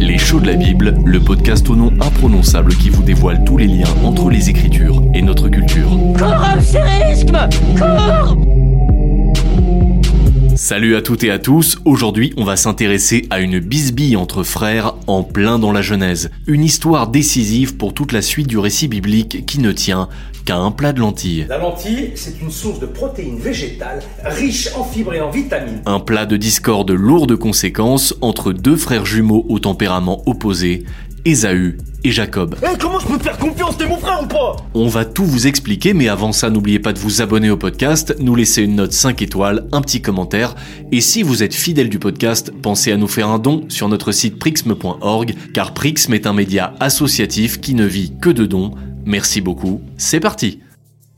Les shows de la Bible, le podcast au nom imprononçable qui vous dévoile tous les liens entre les Écritures et notre culture. Salut à toutes et à tous, aujourd'hui on va s'intéresser à une bisbille entre frères en plein dans la Genèse. Une histoire décisive pour toute la suite du récit biblique qui ne tient qu'à un plat de lentilles. La lentille, c'est une source de protéines végétales riche en fibres et en vitamines. Un plat de discorde lourd de conséquences entre deux frères jumeaux au tempérament opposé, Ésaü et Jacob. Eh, comment je peux te faire confiance? T'es mon frère ou pas? On va tout vous expliquer, mais avant ça, n'oubliez pas de vous abonner au podcast, nous laisser une note 5 étoiles, un petit commentaire, et si vous êtes fidèle du podcast, pensez à nous faire un don sur notre site prixme.org, car Prixme est un média associatif qui ne vit que de dons. Merci beaucoup, c'est parti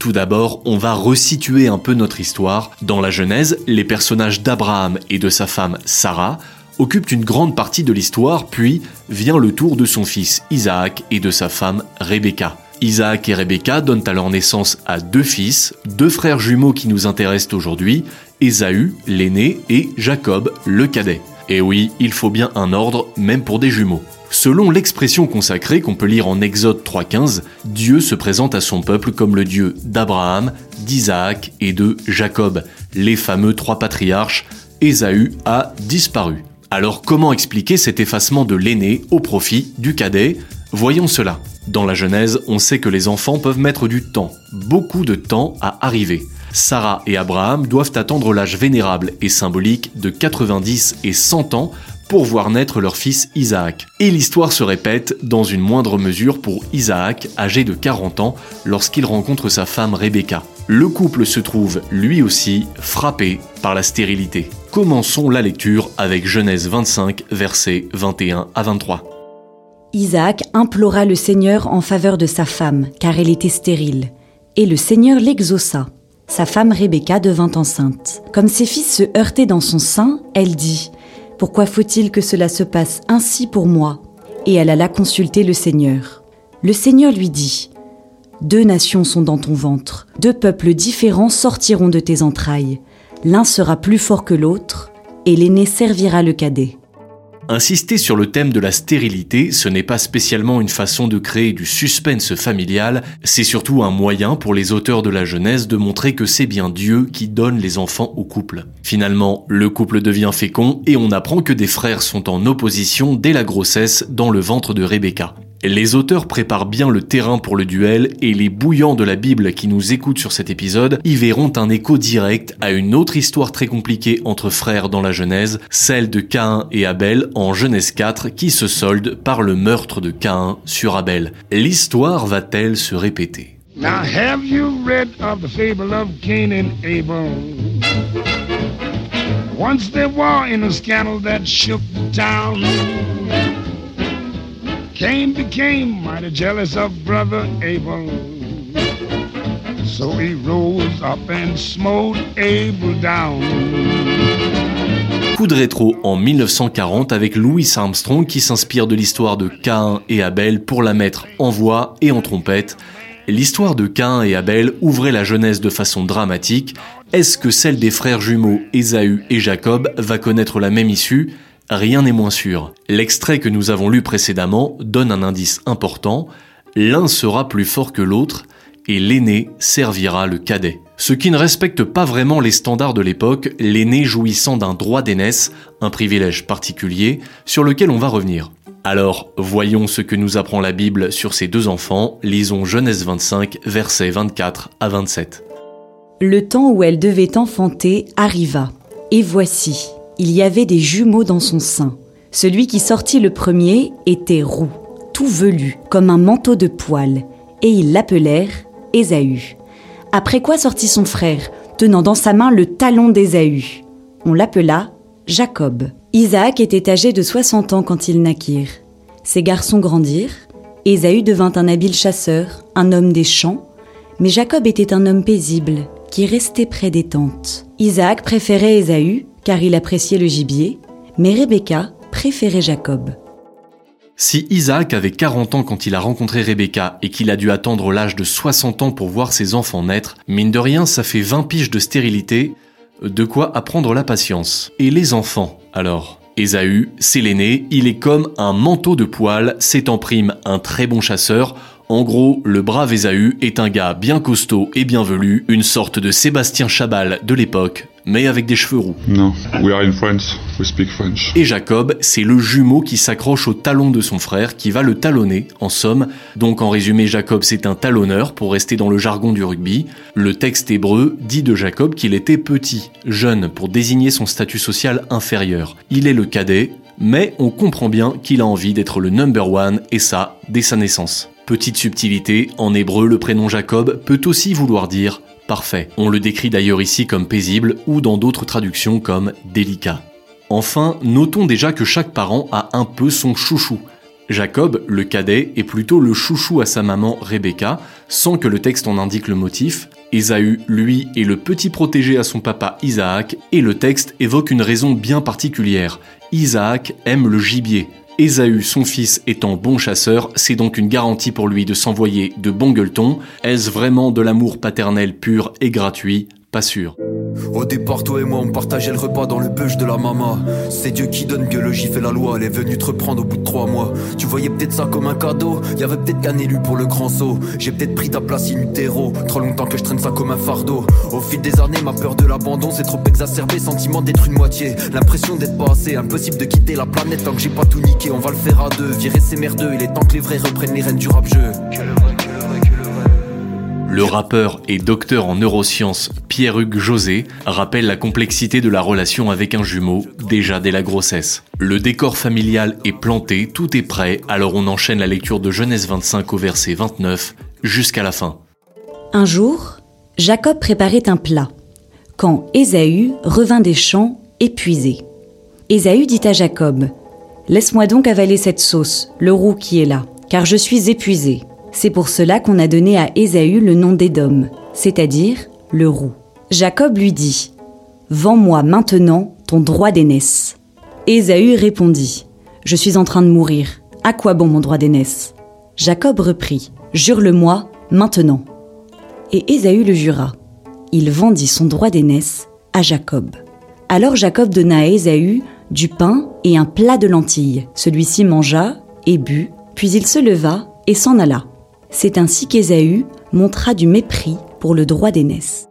tout d'abord, on va resituer un peu notre histoire. Dans la Genèse, les personnages d'Abraham et de sa femme Sarah occupe une grande partie de l'histoire, puis vient le tour de son fils Isaac et de sa femme Rebecca. Isaac et Rebecca donnent alors naissance à deux fils, deux frères jumeaux qui nous intéressent aujourd'hui, Ésaü, l'aîné, et Jacob, le cadet. Et oui, il faut bien un ordre, même pour des jumeaux. Selon l'expression consacrée qu'on peut lire en Exode 3.15, Dieu se présente à son peuple comme le Dieu d'Abraham, d'Isaac et de Jacob, les fameux trois patriarches. Ésaü a disparu. Alors comment expliquer cet effacement de l'aîné au profit du cadet? Voyons cela. Dans la Genèse, on sait que les enfants peuvent mettre du temps, beaucoup de temps à arriver. Sarah et Abraham doivent attendre l'âge vénérable et symbolique de 90 et 100 ans pour voir naître leur fils Isaac. Et l'histoire se répète dans une moindre mesure pour Isaac, âgé de 40 ans, lorsqu'il rencontre sa femme Rebecca. Le couple se trouve, lui aussi, frappé par la stérilité. Commençons la lecture avec Genèse 25, versets 21 à 23. Isaac implora le Seigneur en faveur de sa femme, car elle était stérile. Et le Seigneur l'exauça. Sa femme Rebecca devint enceinte. Comme ses fils se heurtaient dans son sein, elle dit Pourquoi faut-il que cela se passe ainsi pour moi? Et elle alla consulter le Seigneur. Le Seigneur lui dit Deux nations sont dans ton ventre, deux peuples différents sortiront de tes entrailles. L'un sera plus fort que l'autre, et l'aîné servira le cadet. Insister sur le thème de la stérilité, ce n'est pas spécialement une façon de créer du suspense familial, c'est surtout un moyen pour les auteurs de la Genèse de montrer que c'est bien Dieu qui donne les enfants au couple. Finalement, le couple devient fécond et on apprend que des frères sont en opposition dès la grossesse dans le ventre de Rebecca. Les auteurs préparent bien le terrain pour le duel et les bouillants de la Bible qui nous écoutent sur cet épisode y verront un écho direct à une autre histoire très compliquée entre frères dans la Genèse, celle de Caïn et Abel en Genèse 4 qui se solde par le meurtre de Caïn sur Abel. L'histoire va-t-elle se répéter? Now have you read of the fable of Cain and Abel? Once there in a scandal that shook. Cain became mighty jealous of brother Abel. So he rose up and smote Abel down. Coup de rétro en 1940 avec Louis Armstrong qui s'inspire de l'histoire de Cain et Abel pour la mettre en voix et en trompette. L'histoire de Cain et Abel ouvrait la jeunesse de façon dramatique. Est-ce que celle des frères jumeaux Ésaü et Jacob va connaître la même issue? Rien n'est moins sûr. L'extrait que nous avons lu précédemment donne un indice important. L'un sera plus fort que l'autre et l'aîné servira le cadet. Ce qui ne respecte pas vraiment les standards de l'époque, l'aîné jouissant d'un droit d'aînesse, un privilège particulier, sur lequel on va revenir. Alors, voyons ce que nous apprend la Bible sur ces deux enfants, lisons Genèse 25, versets 24 à 27. Le temps où elle devait enfanter arriva, et voici, il y avait des jumeaux dans son sein. Celui qui sortit le premier était roux, tout velu, comme un manteau de poils, et ils l'appelèrent Ésaü. Après quoi sortit son frère, tenant dans sa main le talon d'Ésaü. On l'appela Jacob. Isaac était âgé de 60 ans quand ils naquirent. Ses garçons grandirent. Ésaü devint un habile chasseur, un homme des champs, mais Jacob était un homme paisible, qui restait près des tentes. Isaac préférait Ésaü, car il appréciait le gibier, mais Rebecca préférait Jacob. Si Isaac avait 40 ans quand il a rencontré Rebecca et qu'il a dû attendre l'âge de 60 ans pour voir ses enfants naître, mine de rien ça fait 20 piges de stérilité, de quoi apprendre la patience. Et les enfants, alors? Ésaü, c'est l'aîné, il est comme un manteau de poils, c'est en prime un très bon chasseur, en gros, le brave Ésaü est un gars bien costaud et bien velu, une sorte de Sébastien Chabal de l'époque, mais avec des cheveux roux. Non, we are in France, we speak French. Et Jacob, c'est le jumeau qui s'accroche au talon de son frère, qui va le talonner, en somme. Donc en résumé, Jacob c'est un talonneur, pour rester dans le jargon du rugby. Le texte hébreu dit de Jacob qu'il était petit, jeune, pour désigner son statut social inférieur. Il est le cadet, mais on comprend bien qu'il a envie d'être le number one, et ça, dès sa naissance. Petite subtilité, en hébreu, le prénom Jacob peut aussi vouloir dire On le décrit d'ailleurs ici comme paisible ou dans d'autres traductions comme délicat. Enfin, notons déjà que chaque parent a un peu son chouchou. Jacob, le cadet, est plutôt le chouchou à sa maman Rebecca, sans que le texte en indique le motif. Ésaü, lui, est le petit protégé à son papa Isaac, et le texte évoque une raison bien particulière. Isaac aime le gibier, Ésaü, son fils, étant bon chasseur, c'est donc une garantie pour lui de s'envoyer de bons gueuletons. Est-ce vraiment de l'amour paternel pur et gratuit? Pas sûr. Au départ, toi et moi, on partageait le repas dans le bûche de la maman. C'est Dieu qui donne biologie, fait la loi. Elle est venue te reprendre au bout de trois mois. Tu voyais peut-être ça comme un cadeau. Y avait peut-être qu'un élu pour le grand saut. J'ai peut-être pris ta place in utero. Trop longtemps que je traîne ça comme un fardeau. Au fil des années, ma peur de l'abandon s'est trop exacerbée. Sentiment d'être une moitié. L'impression d'être pas assez. Impossible de quitter la planète tant que j'ai pas tout niqué. On va le faire à deux. Virer ces merdeux. Il est temps que les vrais reprennent les rênes du rap jeu. Le rappeur et docteur en neurosciences Pierre-Hugues José rappelle la complexité de la relation avec un jumeau, déjà dès la grossesse. Le décor familial est planté, tout est prêt, alors on enchaîne la lecture de Genèse 25 au verset 29 jusqu'à la fin. Un jour, Jacob préparait un plat, quand Ésaü revint des champs épuisé. Ésaü dit à Jacob, Laisse-moi donc avaler cette sauce, le roux qui est là, car je suis épuisé. C'est pour cela qu'on a donné à Ésaü le nom d'Édom, c'est-à-dire le roux. Jacob lui dit Vends-moi maintenant ton droit d'aînesse. Ésaü répondit Je suis en train de mourir. À quoi bon mon droit d'aînesse? Jacob reprit Jure-le-moi maintenant. Et Ésaü le jura. Il vendit son droit d'aînesse à Jacob. Alors Jacob donna à Ésaü du pain et un plat de lentilles. Celui-ci mangea et but, puis il se leva et s'en alla. C'est ainsi qu'Ésaü montra du mépris pour le droit d'aînesse.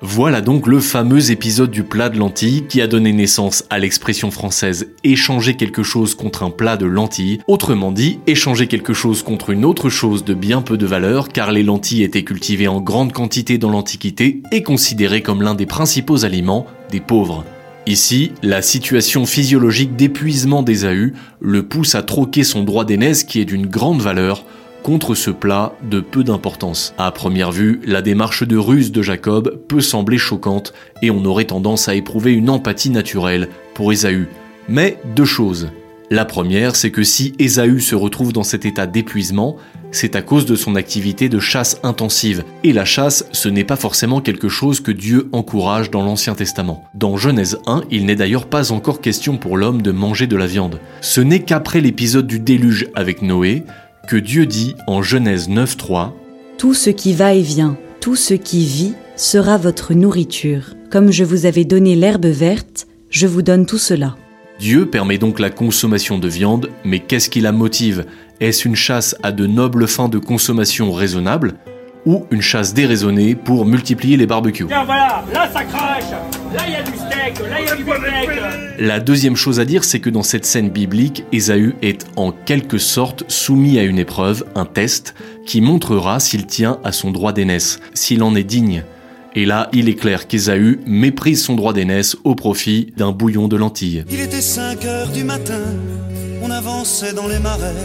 Voilà donc le fameux épisode du plat de lentilles qui a donné naissance à l'expression française échanger quelque chose contre un plat de lentilles, autrement dit échanger quelque chose contre une autre chose de bien peu de valeur car les lentilles étaient cultivées en grande quantité dans l'Antiquité et considérées comme l'un des principaux aliments des pauvres. Ici, la situation physiologique d'épuisement d'Ésaü le pousse à troquer son droit d'aînesse qui est d'une grande valeur contre ce plat de peu d'importance. À première vue, la démarche de ruse de Jacob peut sembler choquante et on aurait tendance à éprouver une empathie naturelle pour Ésaü. Mais deux choses. La première, c'est que si Ésaü se retrouve dans cet état d'épuisement, c'est à cause de son activité de chasse intensive. Et la chasse, ce n'est pas forcément quelque chose que Dieu encourage dans l'Ancien Testament. Dans Genèse 1, il n'est d'ailleurs pas encore question pour l'homme de manger de la viande. Ce n'est qu'après l'épisode du déluge avec Noé que Dieu dit en Genèse 9.3 Tout ce qui va et vient, tout ce qui vit sera votre nourriture. Comme je vous avais donné l'herbe verte, je vous donne tout cela. Dieu permet donc la consommation de viande, mais qu'est-ce qui la motive? Est-ce une chasse à de nobles fins de consommation raisonnables ou une chasse déraisonnée pour multiplier les barbecues Tiens, voilà, là ça crache Là il y a du steak, là il y a du bifteck La deuxième chose à dire, c'est que dans cette scène biblique, Ésaü est en quelque sorte soumis à une épreuve, un test, qui montrera s'il tient à son droit d'aînesse, s'il en est digne. Et là, il est clair qu'Ésaü méprise son droit d'aînesse au profit d'un bouillon de lentilles. Il était 5 heures du matin, on avançait dans les marais,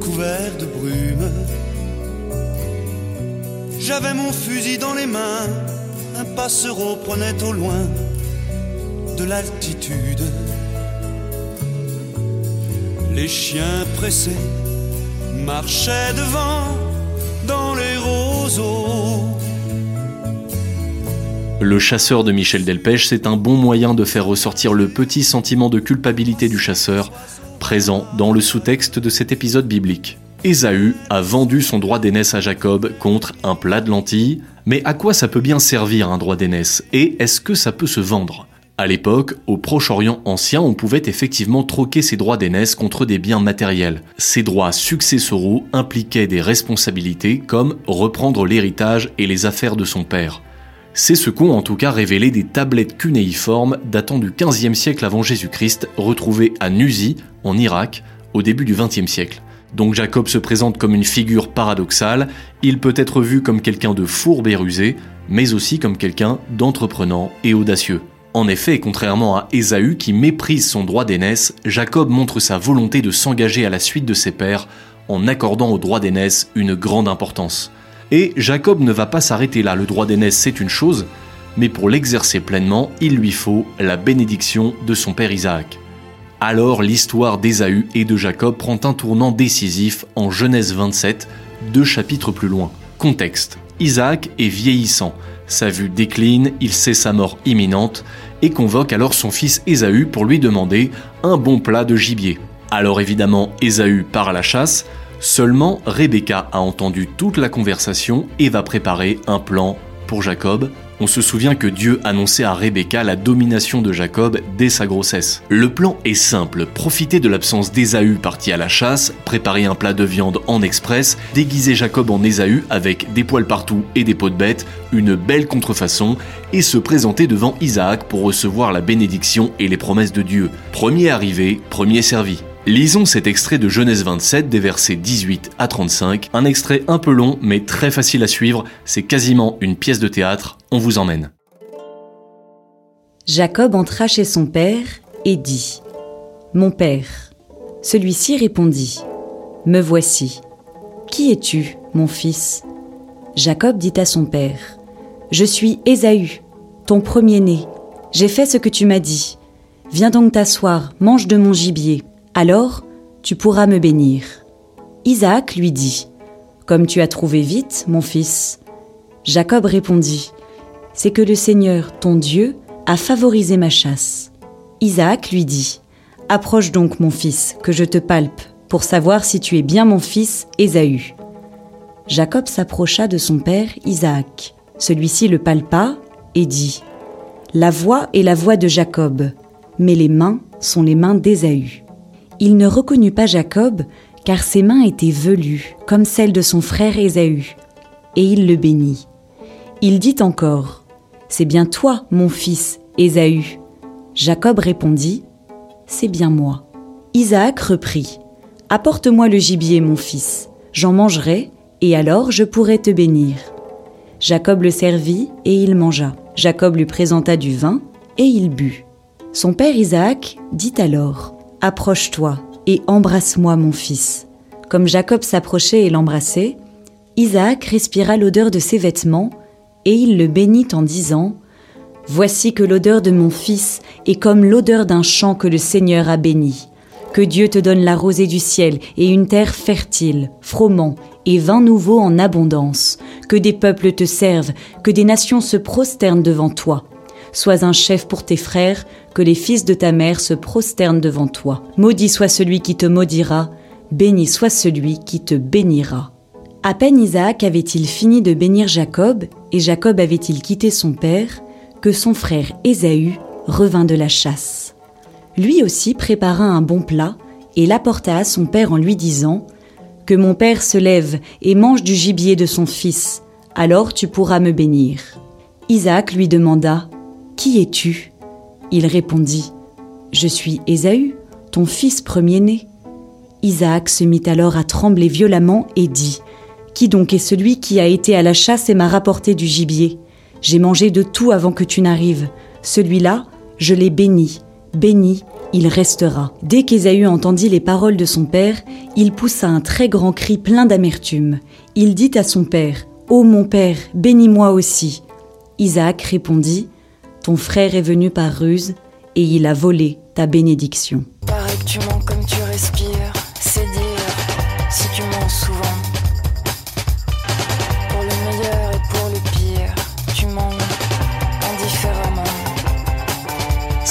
couverts de brume. J'avais mon fusil dans les mains, un passereau prenait au loin de l'altitude. Les chiens pressés marchaient devant dans les roseaux. Le chasseur de Michel Delpech, c'est un bon moyen de faire ressortir le petit sentiment de culpabilité du chasseur, présent dans le sous-texte de cet épisode biblique. Ésaü a vendu son droit d'aînesse à Jacob contre un plat de lentilles, mais à quoi ça peut bien servir un droit d'aînesse? Et est-ce que ça peut se vendre? À l'époque, au Proche-Orient ancien, on pouvait effectivement troquer ses droits d'aînesse contre des biens matériels. Ces droits successoraux impliquaient des responsabilités comme reprendre l'héritage et les affaires de son père. C'est ce qu'ont en tout cas révélé des tablettes cunéiformes datant du 15e siècle avant Jésus-Christ, retrouvées à Nuzi, en Irak, au début du 20e siècle. Donc Jacob se présente comme une figure paradoxale, il peut être vu comme quelqu'un de fourbe et rusé, mais aussi comme quelqu'un d'entreprenant et audacieux. En effet, contrairement à Ésaü qui méprise son droit d'aînesse, Jacob montre sa volonté de s'engager à la suite de ses pères en accordant au droit d'aînesse une grande importance. Et Jacob ne va pas s'arrêter là, le droit d'aînesse c'est une chose, mais pour l'exercer pleinement, il lui faut la bénédiction de son père Isaac. Alors l'histoire d'Ésaü et de Jacob prend un tournant décisif en Genèse 27, deux chapitres plus loin. Contexte. Isaac est vieillissant, sa vue décline, il sait sa mort imminente et convoque alors son fils Ésaü pour lui demander un bon plat de gibier. Alors évidemment, Ésaü part à la chasse, seulement Rebecca a entendu toute la conversation et va préparer un plan pour Jacob on se souvient que Dieu annonçait à Rebecca la domination de Jacob dès sa grossesse. Le plan est simple, profiter de l'absence d'Ésaü parti à la chasse, préparer un plat de viande en express, déguiser Jacob en Ésaü avec des poils partout et des peaux de bête, une belle contrefaçon, et se présenter devant Isaac pour recevoir la bénédiction et les promesses de Dieu. Premier arrivé, premier servi. Lisons cet extrait de Genèse 27 des versets 18 à 35, un extrait un peu long mais très facile à suivre, c'est quasiment une pièce de théâtre, on vous emmène. Jacob entra chez son père et dit Mon père. Celui-ci répondit Me voici. Qui es-tu, mon fils? Jacob dit à son père Je suis Ésaü, ton premier-né. J'ai fait ce que tu m'as dit. Viens donc t'asseoir, mange de mon gibier. Alors tu pourras me bénir. Isaac lui dit, Comme tu as trouvé vite, mon fils. Jacob répondit, C'est que le Seigneur, ton Dieu, a favorisé ma chasse. Isaac lui dit, Approche donc, mon fils, que je te palpe, pour savoir si tu es bien mon fils Ésaü. Jacob s'approcha de son père Isaac. Celui-ci le palpa et dit, La voix est la voix de Jacob, mais les mains sont les mains d'Ésaü. Il ne reconnut pas Jacob, car ses mains étaient velues, comme celles de son frère Ésaü, et il le bénit. Il dit encore, C'est bien toi, mon fils, Ésaü. Jacob répondit, C'est bien moi. Isaac reprit, Apporte-moi le gibier, mon fils, j'en mangerai, et alors je pourrai te bénir. Jacob le servit, et il mangea. Jacob lui présenta du vin, et il but. Son père Isaac dit alors, Approche-toi et embrasse-moi, mon fils. Comme Jacob s'approchait et l'embrassait, Isaac respira l'odeur de ses vêtements, et il le bénit en disant Voici que l'odeur de mon fils est comme l'odeur d'un champ que le Seigneur a béni. Que Dieu te donne la rosée du ciel et une terre fertile, froment, et vin nouveau en abondance. Que des peuples te servent, que des nations se prosternent devant toi. Sois un chef pour tes frères, que les fils de ta mère se prosternent devant toi. Maudit soit celui qui te maudira, béni soit celui qui te bénira. À peine Isaac avait-il fini de bénir Jacob, et Jacob avait-il quitté son père, que son frère Ésaü revint de la chasse. Lui aussi prépara un bon plat, et l'apporta à son père en lui disant Que mon père se lève et mange du gibier de son fils, alors tu pourras me bénir. Isaac lui demanda qui es-tu? Il répondit Je suis Ésaü, ton fils premier-né. Isaac se mit alors à trembler violemment et dit Qui donc est celui qui a été à la chasse et m'a rapporté du gibier J'ai mangé de tout avant que tu n'arrives. Celui-là, je l'ai béni. Béni, il restera. Dès qu'Ésaü entendit les paroles de son père, il poussa un très grand cri plein d'amertume. Il dit à son père Ô mon père, bénis-moi aussi. Isaac répondit ton frère est venu par ruse et il a volé ta bénédiction.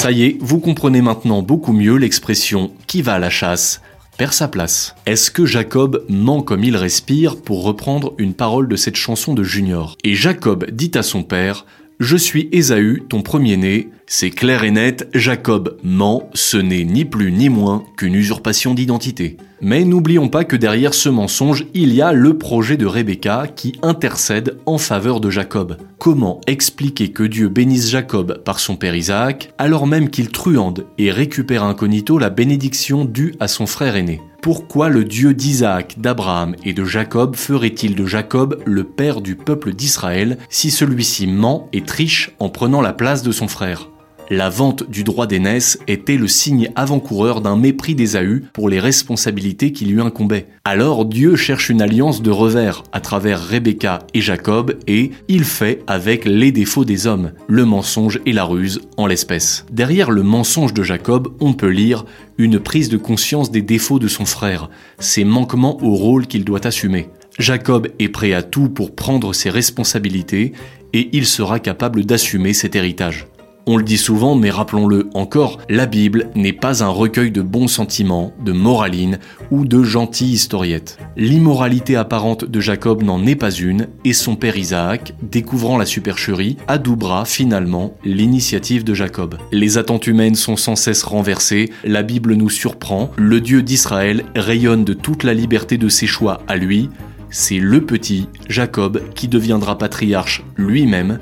Ça vous comprenez maintenant beaucoup mieux l'expression qui va à la chasse perd sa place. Est-ce que Jacob ment comme il respire pour reprendre une parole de cette chanson de Junior? Et Jacob dit à son père Je suis Ésaü, ton premier-né. C'est clair et net, Jacob ment, ce n'est ni plus ni moins qu'une usurpation d'identité. Mais n'oublions pas que derrière ce mensonge, il y a le projet de Rebecca qui intercède en faveur de Jacob. Comment expliquer que Dieu bénisse Jacob par son père Isaac, alors même qu'il truande et récupère incognito la bénédiction due à son frère aîné? Pourquoi le Dieu d'Isaac, d'Abraham et de Jacob ferait-il de Jacob le père du peuple d'Israël si celui-ci ment et triche en prenant la place de son frère? La vente du droit d'aînesse était le signe avant-coureur d'un mépris d'Ésaü pour les responsabilités qui lui incombaient. Alors Dieu cherche une alliance de revers à travers Rebecca et Jacob et il fait avec les défauts des hommes, le mensonge et la ruse en l'espèce. Derrière le mensonge de Jacob, on peut lire une prise de conscience des défauts de son frère, ses manquements au rôle qu'il doit assumer. Jacob est prêt à tout pour prendre ses responsabilités et il sera capable d'assumer cet héritage. On le dit souvent, mais rappelons-le encore, la Bible n'est pas un recueil de bons sentiments, de moraline ou de gentilles historiettes. L'immoralité apparente de Jacob n'en est pas une, et son père Isaac, découvrant la supercherie, adoubera finalement l'initiative de Jacob. Les attentes humaines sont sans cesse renversées, la Bible nous surprend, le Dieu d'Israël rayonne de toute la liberté de ses choix à lui, c'est le petit Jacob qui deviendra patriarche lui-même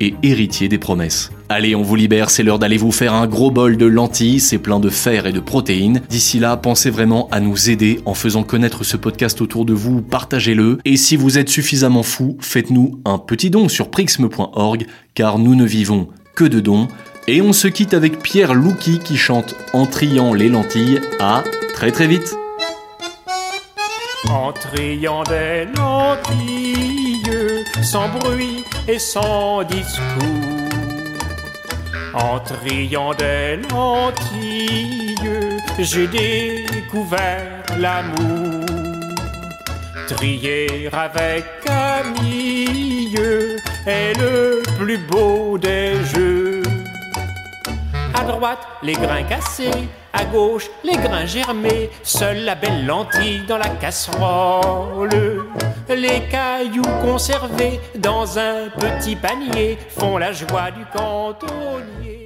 et héritier des promesses. Allez, on vous libère, c'est l'heure d'aller vous faire un gros bol de lentilles, c'est plein de fer et de protéines. D'ici là, pensez vraiment à nous aider en faisant connaître ce podcast autour de vous, partagez-le. Et si vous êtes suffisamment fou, faites-nous un petit don sur prixme.org, car nous ne vivons que de dons. Et on se quitte avec Pierre Louki qui chante En triant les lentilles. À très très vite En triant des lentilles, sans bruit et sans discours en triant des lentilles, j'ai découvert l'amour. Trier avec Camille est le plus beau des jeux. À droite, les grains cassés, à gauche, les grains germés, seule la belle lentille dans la casserole. Les cailloux conservés dans un petit panier font la joie du cantonnier.